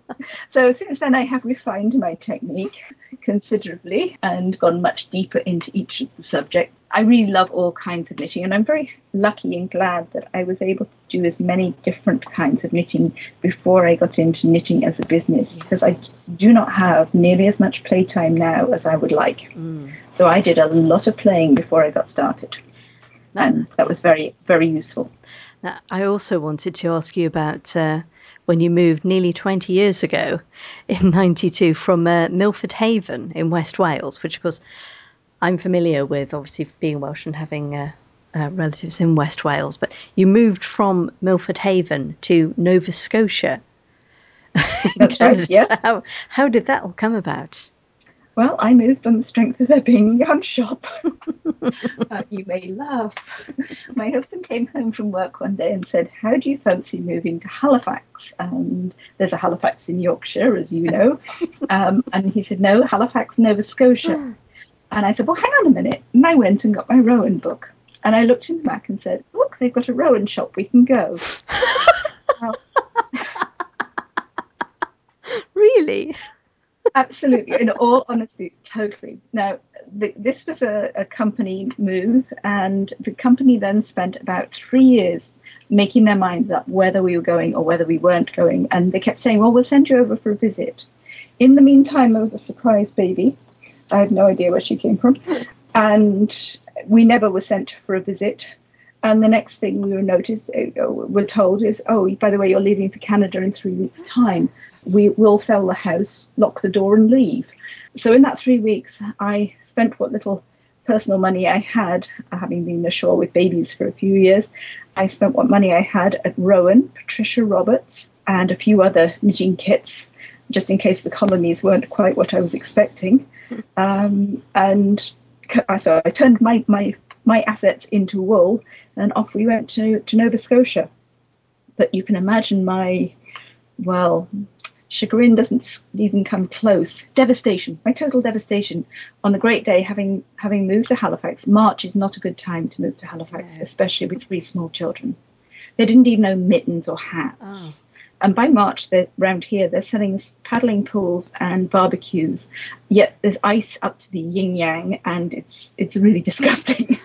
so since then, I have refined my technique considerably and gone much deeper into each of the subjects. I really love all kinds of knitting, and I'm very lucky and glad that I was able to do as many different kinds of knitting before I got into knitting as a business because I do not have nearly as much playtime now as I would like. Mm. So I did a lot of playing before I got started. and that was very, very useful. Now, I also wanted to ask you about uh, when you moved nearly 20 years ago in 92 from uh, Milford Haven in West Wales, which, of course, I'm familiar with, obviously, being Welsh and having uh, uh relatives in West Wales. But you moved from Milford Haven to Nova Scotia. [laughs] That's right, yeah. So how, how did that all come about? Well, I moved on the strength of there being [laughs] a yarn shop. [laughs] uh, you may laugh. My husband came home from work one day and said, How do you fancy moving to Halifax? And there's a Halifax in Yorkshire, as you know. [laughs] Um, and he said, No, Halifax, Nova Scotia. [gasps] And I said, Well, hang on a minute. And I went and got my Rowan book. And I looked in the back and said, Look, they've got a Rowan shop. We can go. really? Absolutely, in all honesty, totally. Now, the, this was a, a company move, and the company then spent about three years making their minds up whether we were going or whether we weren't going. And they kept saying, well, we'll send you over for a visit. In the meantime, there was a surprise baby. I have no idea where she came from. [laughs] And we never were sent for a visit. And the next thing we were noticed, uh, we're told is, oh, by the way, you're leaving for Canada in three weeks' time we will sell the house, lock the door, and leave. So in that three weeks, I spent what little personal money I had, having been ashore with babies for a few years. I spent what money I had at Rowan, Patricia Roberts, and a few other knitting kits just in case the colonies weren't quite what I was expecting. Um, and so I turned my, my, my assets into wool and off we went to, to Nova Scotia. But you can imagine my, well, chagrin doesn't even come close. Devastation, my total devastation on the great day, having having moved to Halifax. March is not a good time to move to Halifax, especially with three small children. They didn't even know mittens or hats. Oh. And by March, they're around here, they're selling paddling pools and barbecues. Yet there's ice up to the yin yang, and it's it's really [laughs] disgusting.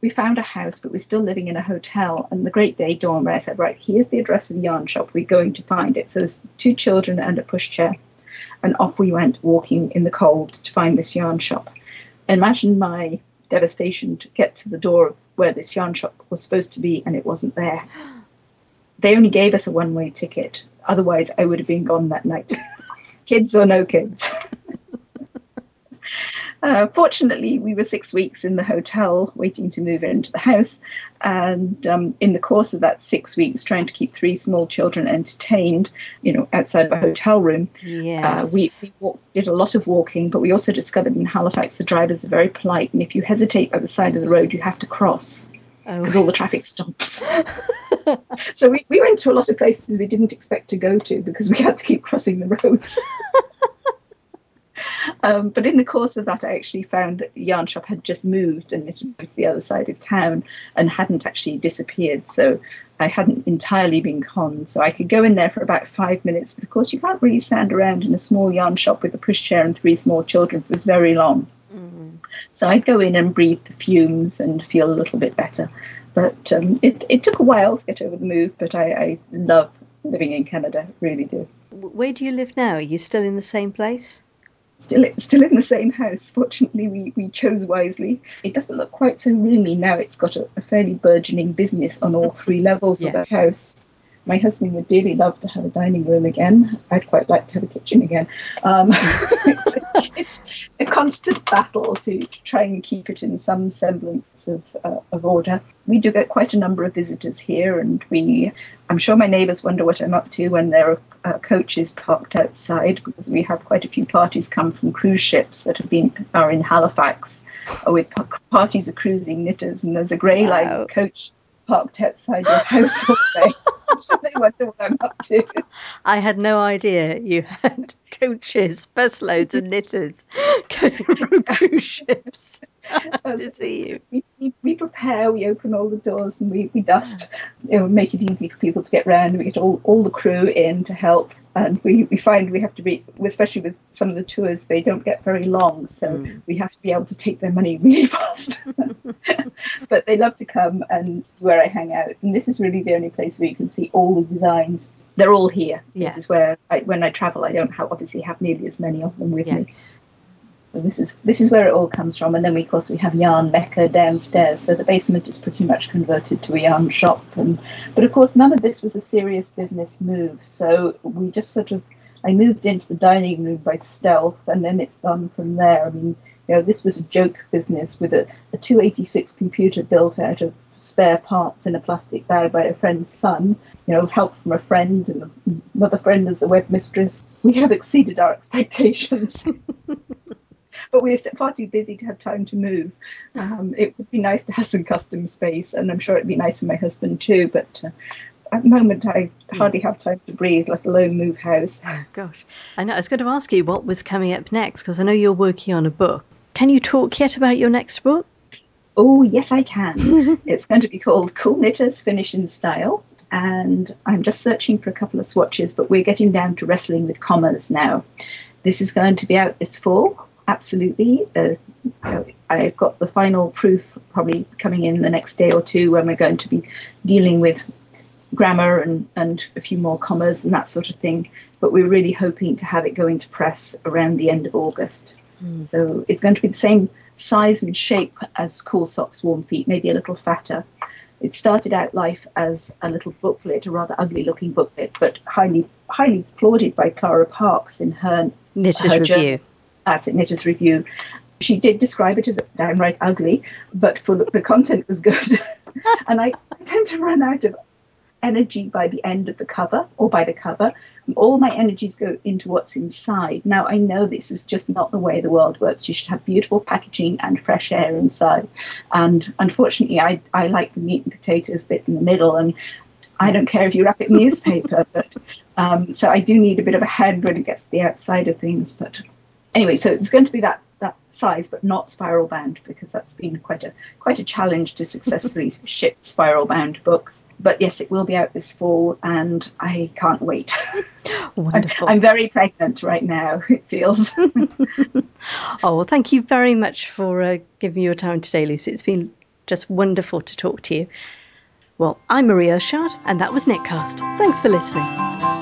We found a house, but we're still living in a hotel. And the great day dawned where I said, right, here's the address of the yarn shop. We're going to find it. So there's two children and a pushchair. And off we went walking in the cold to find this yarn shop. Imagine my devastation to get to the door of where this yarn shop was supposed to be and it wasn't there. [gasps] They only gave us a one way ticket. Otherwise, I would have been gone that night. [laughs] kids or no kids. Uh, fortunately, we were six weeks in the hotel waiting to move into the house. And um, in the course of that six weeks, trying to keep three small children entertained, you know, outside of a hotel room, yes. uh, we, we walked, did a lot of walking. But we also discovered in Halifax the drivers are very polite. And if you hesitate by the side of the road, you have to cross because oh. all the traffic stops. [laughs] so we, we went to a lot of places we didn't expect to go to because we had to keep crossing the roads. [laughs] Um, but in the course of that, I actually found that the yarn shop had just moved and it moved to the other side of town and hadn't actually disappeared. So I hadn't entirely been conned. So I could go in there for about five minutes. But of course, you can't really stand around in a small yarn shop with a pushchair and three small children for very long. Mm. So I'd go in and breathe the fumes and feel a little bit better. But um, it, it took a while to get over the move, but I, I love living in Canada, really do. Where do you live now? Are you still in the same place? Still still in the same house. Fortunately, we, we chose wisely. It doesn't look quite so roomy now. It's got a, a fairly burgeoning business on all three levels yeah. of the house. My husband would dearly love to have a dining room again. I'd quite like to have a kitchen again. Um, it's, [laughs] it's, a constant battle to, to, try and keep it in some semblance of, uh, of order. We do get quite a number of visitors here, and we I'm sure my neighbours wonder what I'm up to when there are uh, coaches parked outside because we have quite a few parties come from cruise ships that have been are in Halifax with parties of cruising knitters, and there's a grey wow. line coach parked outside your house all day. [laughs] they wonder what I'm up to. I had no idea you had coaches, busloads of knitters going from cruise ships to see you. We, we, we, prepare, we open all the doors, and we, we dust. You know, make it easy for people to get round. We get all, all the crew in to help and we, we find we have to be, especially with some of the tours, they don't get very long, so mm. we have to be able to take their money really [laughs] fast. [laughs] but they love to come and where I hang out, and this is really the only place where you can see all the designs. They're all here. Yeah. This is where, I, when I travel, I don't have, obviously have nearly as many of them with yes. So this is this is where it all comes from, and then we, of course we have Yarn Mecca downstairs. So the basement is pretty much converted to a yarn shop, and but of course none of this was a serious business move. So we just sort of I moved into the dining room by stealth, and then it's gone from there. I mean, you know, this was a joke business with a, a 286 computer built out of spare parts in a plastic bag by a friend's son. You know, help from a friend and another friend as a web mistress. We have exceeded our expectations. [laughs] but we're far too busy to have time to move. Um, it would be nice to have some custom space, and I'm sure it'd be nice for my husband too. But uh, at the moment, I hardly have time to breathe, let alone move house. Oh gosh, I know. I was going to ask you what was coming up next because I know you're working on a book. Can you talk yet about your next book? Oh yes, I can. [laughs] it's going to be called Cool Knitters Finish in Style and I'm just searching for a couple of swatches, but we're getting down to wrestling with commas now. This is going to be out this fall, absolutely. There's, you know, I've got the final proof probably coming in the next day or two when we're going to be dealing with grammar and, and a few more commas and that sort of thing. But we're really hoping to have it going to press around the end of August. Mm. So it's going to be the same size and shape as Cool Socks Warm Feet, maybe a little fatter. It started out life as a little booklet, a rather ugly looking booklet, but highly highly applauded by Clara Parkes in her Knitter's her Review. Journal at Knitter's Review. She did describe it as downright ugly, but for the, the content was good. [laughs] and I, tend to run out of energy by the end of the cover or by the cover. All my energies go into what's inside. Now, I know this is just not the way the world works. You should have beautiful packaging and fresh air inside. And unfortunately, I, I like the meat and potatoes bit in the middle. And I don't care if you wrap it in [laughs] newspaper, but um, so I do need a bit of a hand when it gets to the outside of things. But anyway, so it's going to be that that size, but not spiral bound because that's been quite a quite a challenge to successfully [laughs] ship spiral bound books. But yes, it will be out this fall, and I can't wait. [laughs] Wonderful. I'm, I'm very pregnant right now. [laughs] It feels. oh well, thank you very much for uh, giving me your time today, Lucy. It's been just wonderful to talk to you. Well, I'm Marie Irshad, and that was Knitcast. Thanks for listening.